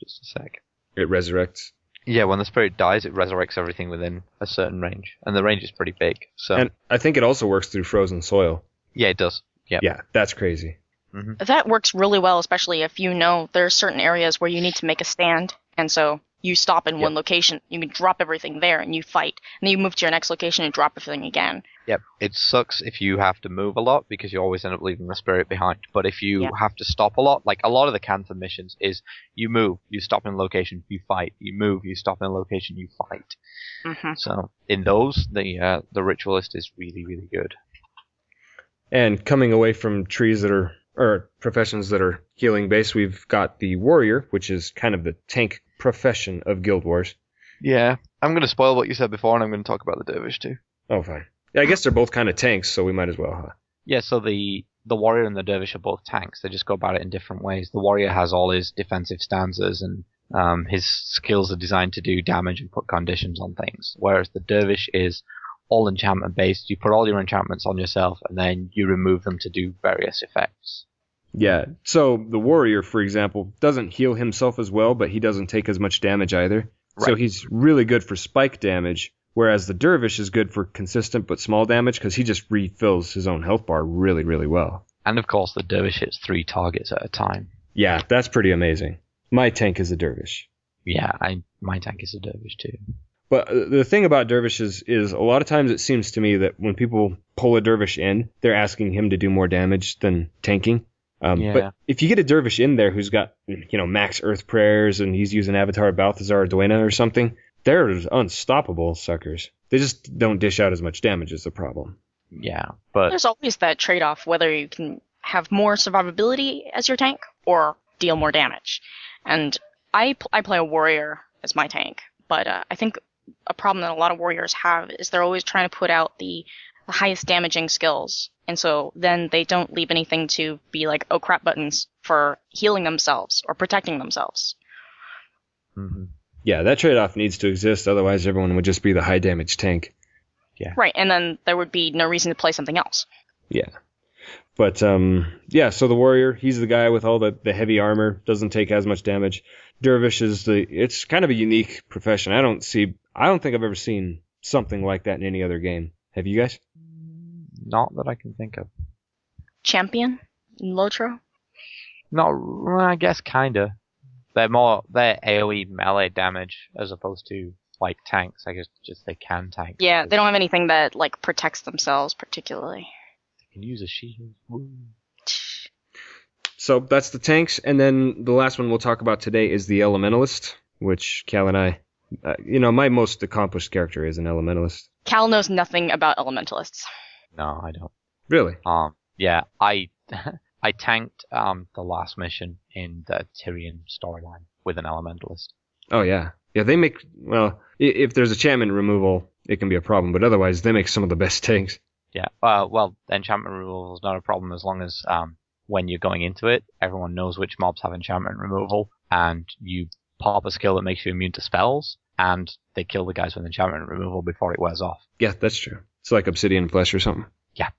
Just a sec. It resurrects. Yeah, when the spirit dies, it resurrects everything within a certain range, and the range is pretty big. So And I think it also works through frozen soil. yeah, it does. Yeah. Yeah, that's crazy. That works really well, especially if you know there are certain areas where you need to make a stand, and so you stop in one location, you can drop everything there, and you fight, and then you move to your next location and drop everything again. Yep. It sucks if you have to move a lot because you always end up leaving the spirit behind. But if you Yeah. have to stop a lot, like a lot of the Cantha missions is you move, you stop in a location, you fight. You move, you stop in a location, you fight. hmm So in those, the uh, the ritualist is really really good. And coming away from trees that are or professions that are healing based, we've got the warrior, which is kind of the tank profession of Guild Wars. Yeah. I'm going to spoil what you said before, and I'm going to talk about the dervish too. Oh, fine. Yeah, I guess they're both kind of tanks, so we might as well, huh? Yeah, so the the warrior and the dervish are both tanks. They just go about it in different ways. The warrior has all his defensive stanzas and um, his skills are designed to do damage and put conditions on things. Whereas the dervish is all enchantment based. You put all your enchantments on yourself and then you remove them to do various effects. Yeah. So the warrior, for example, doesn't heal himself as well, but he doesn't take as much damage either. Right. So he's really good for spike damage, whereas the dervish is good for consistent but small damage because he just refills his own health bar really, really well. And of course, the dervish hits three targets at a time. Yeah, that's pretty amazing. My tank is a dervish. Yeah, I my tank is a dervish too. But the thing about dervishes is a lot of times it seems to me that when people pull a dervish in, they're asking him to do more damage than tanking. Um, Yeah. But if you get a dervish in there who's got you know max earth prayers and he's using Avatar Balthazar Dwayna or something, they're unstoppable suckers. They just don't dish out as much damage is the problem. Yeah, but There's always that trade-off whether you can have more survivability as your tank or deal more damage. And I pl- I play a warrior as my tank, but uh, I think a problem that a lot of warriors have is they're always trying to put out the, the highest damaging skills, and so then they don't leave anything to be like oh crap buttons for healing themselves or protecting themselves. mhm. Yeah, that trade off needs to exist. Otherwise, everyone would just be the high damage tank. Right, and then there would be no reason to play something else. Yeah. But um yeah, so the warrior, he's the guy with all the, the heavy armor, doesn't take as much damage. Dervish is the it's kind of a unique profession. I don't see I don't think I've ever seen something like that in any other game. Have you guys? not that I can think of. Champion, Lotro. Not, well, I guess kinda. They're more they're AOE melee damage as opposed to like tanks. I guess just they can tank. Yeah, they don't have anything that like protects themselves particularly. They can use a shield. Woo. So that's the tanks, and then the last one we'll talk about today is the elementalist, which Kal and I, uh, you know, my most accomplished character is an elementalist. Kal knows nothing about elementalists. No, I don't. Really? Um, yeah, I (laughs) I tanked um the last mission in the Tyrian storyline with an elementalist. Oh yeah, yeah. They make well, if there's a enchantment removal, it can be a problem, but otherwise they make some of the best (laughs) tanks. Yeah. Uh, well, enchantment removal is not a problem as long as um when you're going into it, everyone knows which mobs have enchantment removal, and you pop a skill that makes you immune to spells, and they kill the guys with enchantment removal before it wears off. Yeah, that's true. It's like obsidian flesh or something. Yeah.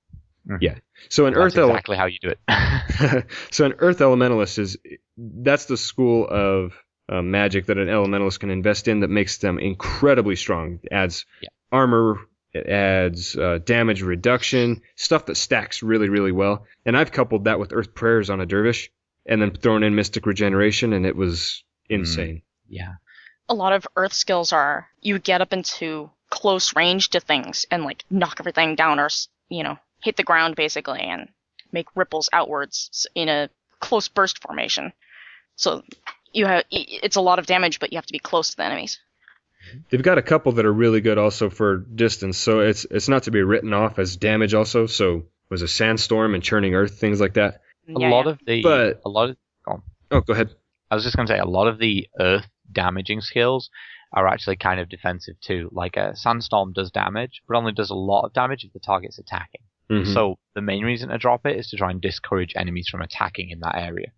Mhm. Yeah. So an That's earth ele- exactly how you do it. (laughs) (laughs) so an earth elementalist is that's the school of uh, magic that an elementalist can invest in that makes them incredibly strong. Adds Yeah. armor, it adds uh, damage reduction, stuff that stacks really really well. And I've coupled that with earth prayers on a dervish, and then thrown in mystic regeneration, and it was insane. yeah. A lot of Earth skills are you get up into close range to things and like knock everything down or you know hit the ground basically and make ripples outwards in a close burst formation. So you have it's a lot of damage, but you have to be close to the enemies. They've got a couple that are really good also for distance, so it's it's not to be written off as damage also. So was a sandstorm and churning earth things like that. A Yeah, lot yeah. of the But- a lot of Oh, go ahead. I was just going to say a lot of the earth damaging skills are actually kind of defensive too. Like a sandstorm does damage, but only does a lot of damage if the target's attacking. Mhm. So the main reason to drop it is to try and discourage enemies from attacking in that area.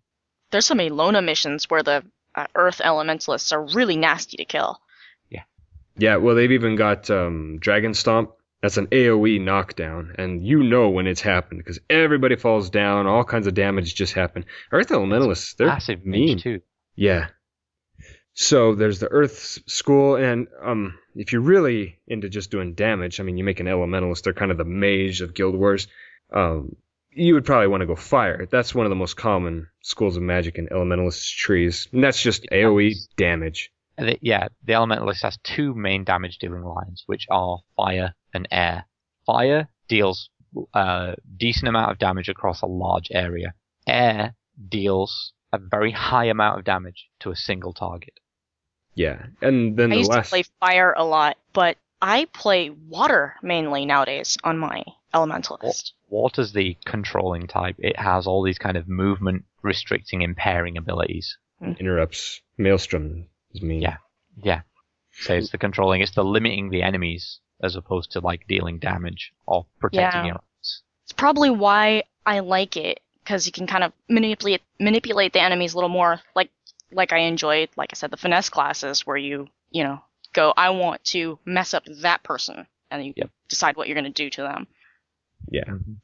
There's some Elona missions where the uh, Earth elementalists are really nasty to kill. Yeah, well, they've even got um, Dragon Stomp. That's an AoE knockdown, and you know when it's happened because everybody falls down, all kinds of damage just happen. Earth Elementalists, they're Massive mean. too. Yeah. So there's the Earth School, and um, if you're really into just doing damage, I mean, you make an Elementalist. They're kind of the mage of Guild Wars. Um, you would probably want to go Fire. That's one of the most common schools of magic in Elementalist trees, and that's just AoE damage. And the- yeah, the elementalist has two main damage dealing lines, which are fire and air. Fire deals a decent amount of damage across a large area. Air deals a very high amount of damage to a single target. Yeah, and then I the used last. to play fire a lot, but I play water mainly nowadays on my elementalist. Water's the controlling type. It has all these kind of movement restricting, impairing abilities. Hmm. interrupts. Maelstrom is mean. Yeah. Yeah. So it's the controlling, it's the limiting the enemies as opposed to like dealing damage or protecting Yeah. your eyes. It's probably why I like it because you can kind of manipulate manipulate the enemies a little more. Like like I enjoyed, like I said, the finesse classes where you you know go, I want to mess up that person, and you Yep. decide what you're gonna do to them. Yeah. Mm-hmm.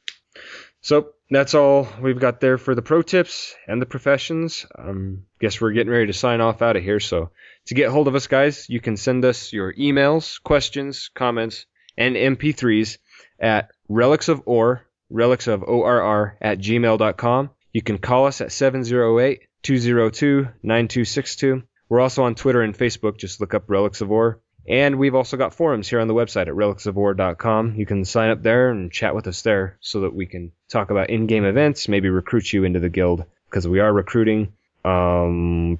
So that's all we've got there for the pro tips and the professions. Um, guess we're getting ready to sign off out of here. So to get hold of us, guys, you can send us your emails, questions, comments, and MP3s at relics of orr relics of orr at gmail.com. You can call us at 708 202 9262. We're also on Twitter and Facebook. Just look up Relics of Orr. And we've also got forums here on the website at relicsoforr.com. You can sign up there and chat with us there so that we can talk about in-game events, maybe recruit you into the guild because we are recruiting. Um,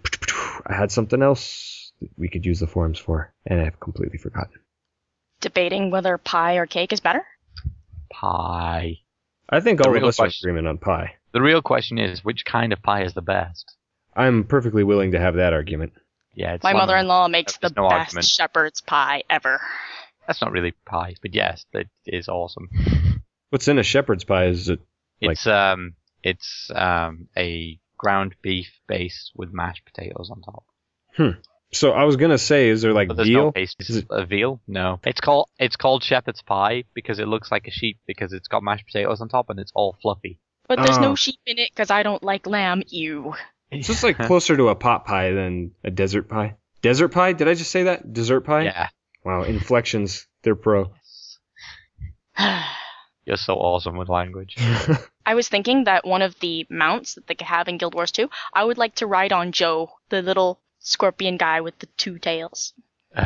I had something else that we could use the forums for, and I've completely forgotten. Debating whether pie or cake is better. Pie. I think The all of real us are in agreement on pie. The real question is, which kind of pie is the best? I'm perfectly willing to have that argument. Yeah, it's My lemon. mother-in-law makes the no best argument. shepherd's pie ever. That's not really pie, but yes, that is awesome. What's in a shepherd's pie? Is it Like- It's um, it's um, a ground beef base with mashed potatoes on top. Hmm. So? I was gonna say, is there like But veal? no base. Is it- a veal? No. It's called it's called shepherd's pie because it looks like a sheep because it's got mashed potatoes on top and it's all fluffy. But there's Oh. no sheep in it because I don't like lamb. Ew. So it's like (laughs) closer to a pot pie than a desert pie. Desert pie? Did I just say that? Dessert pie? yeah. Wow, inflections. They're pro. (sighs) You're so awesome with language. (laughs) I was thinking that one of the mounts that they could have in Guild Wars 2, I would like to ride on Joe, the little scorpion guy with the two tails. (sighs)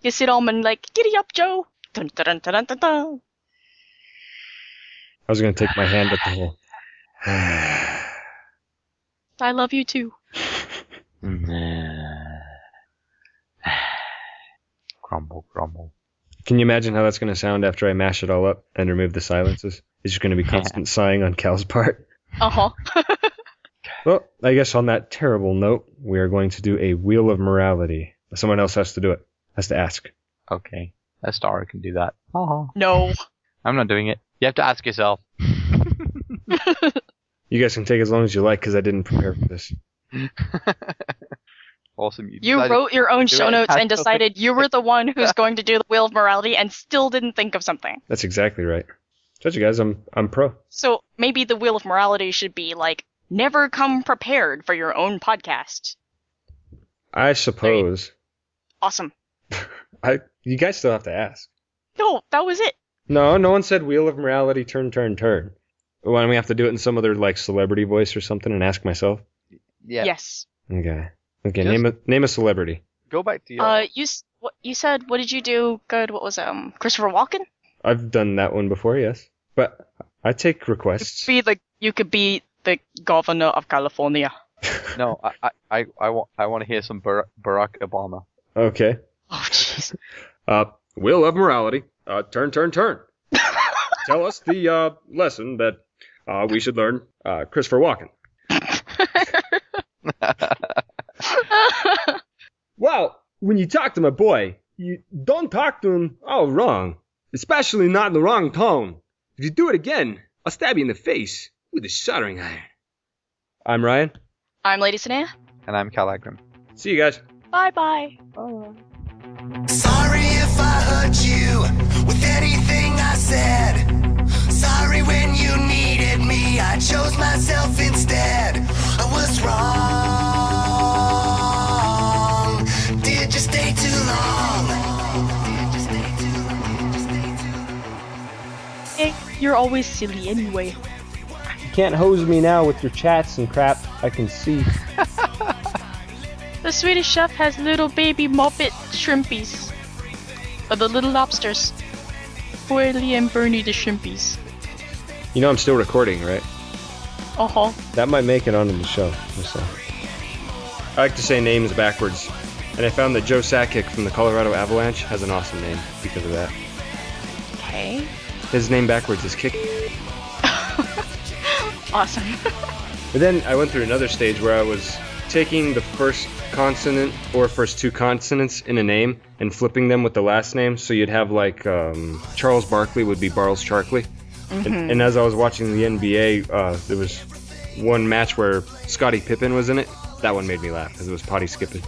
You sit on him and like, giddy up, Joe. Dun, dun, dun, dun, dun, dun. I was gonna take my hand at the hole. (sighs) I love you too. (sighs) crumble, crumble. Can you imagine how that's gonna sound after I mash it all up and remove the silences? It's just gonna be constant sighing on Kal's part. Uh huh. (laughs) Well, I guess on that terrible note, we are going to do a wheel of morality. Someone else has to do it. Has to ask. Okay. Astara can do that. Uh-huh. no. I'm not doing it. You have to ask yourself. (laughs) (laughs) You guys can take as long as you like because I didn't prepare for this. (laughs) awesome. You decided- wrote your own show notes and (laughs) decided you were the one who's (laughs) going to do the Wheel of Morality and still didn't think of something. That's exactly right. Told you guys, I'm I'm pro. So maybe the Wheel of Morality should be like, never come prepared for your own podcast. I suppose. Awesome. I you guys still have to ask. No, that was it. No, no one said wheel of morality. Turn, turn, turn. Why don't we have to do it in some other like celebrity voice or something and ask myself? Yeah. Yes. Okay. Okay. Just- Name a name a celebrity. Go back to your. Uh, you s- what you said? What did you do? Good. What was um Christopher Walken? I've done that one before, yes. But I take requests. Be the you could be the governor of California. no, I, I, I, I want, I want to hear some Bar- Barack Obama. Okay. (laughs) Oh jeez. Uh, wheel of morality. Uh, turn, turn, turn. (laughs) Tell us the uh lesson that uh we should learn. Uh, Christopher Walken. (laughs) Well, when you talk to my boy, you don't talk to him all wrong. Especially not in the wrong tone. If you do it again, I'll stab you in the face with a soldering iron. I'm Ryan. I'm Lady Sanea. and I'm Kal Agram. See you guys. Bye bye. Sorry if I hurt you with anything I said. Sorry when you needed me, I chose myself instead. I was wrong. Did you stay too long? Did you stay too long? Did you stay too long? You're always silly anyway. You can't hose me now with your chats and crap. I can see. (laughs) The Swedish chef has little baby Muppet shrimpies. Or the little lobsters. Whirly and Bernie the shrimpies. You know I'm still recording, right? Uh huh. That might make it onto the show. We'll. I like to say names backwards, and I found that Joe Sakic from the Colorado Avalanche has an awesome name because of that. Okay. His name backwards is Kick. (laughs) Awesome. (laughs) But then I went through another stage where I was taking the first consonant or first two consonants in a name and flipping them with the last name. So you'd have like um, Charles Barkley would be Barles Charkley. And, and as I was watching the NBA, uh, there was one match where Scottie Pippen was in it. That one made me laugh because it was potty skipping.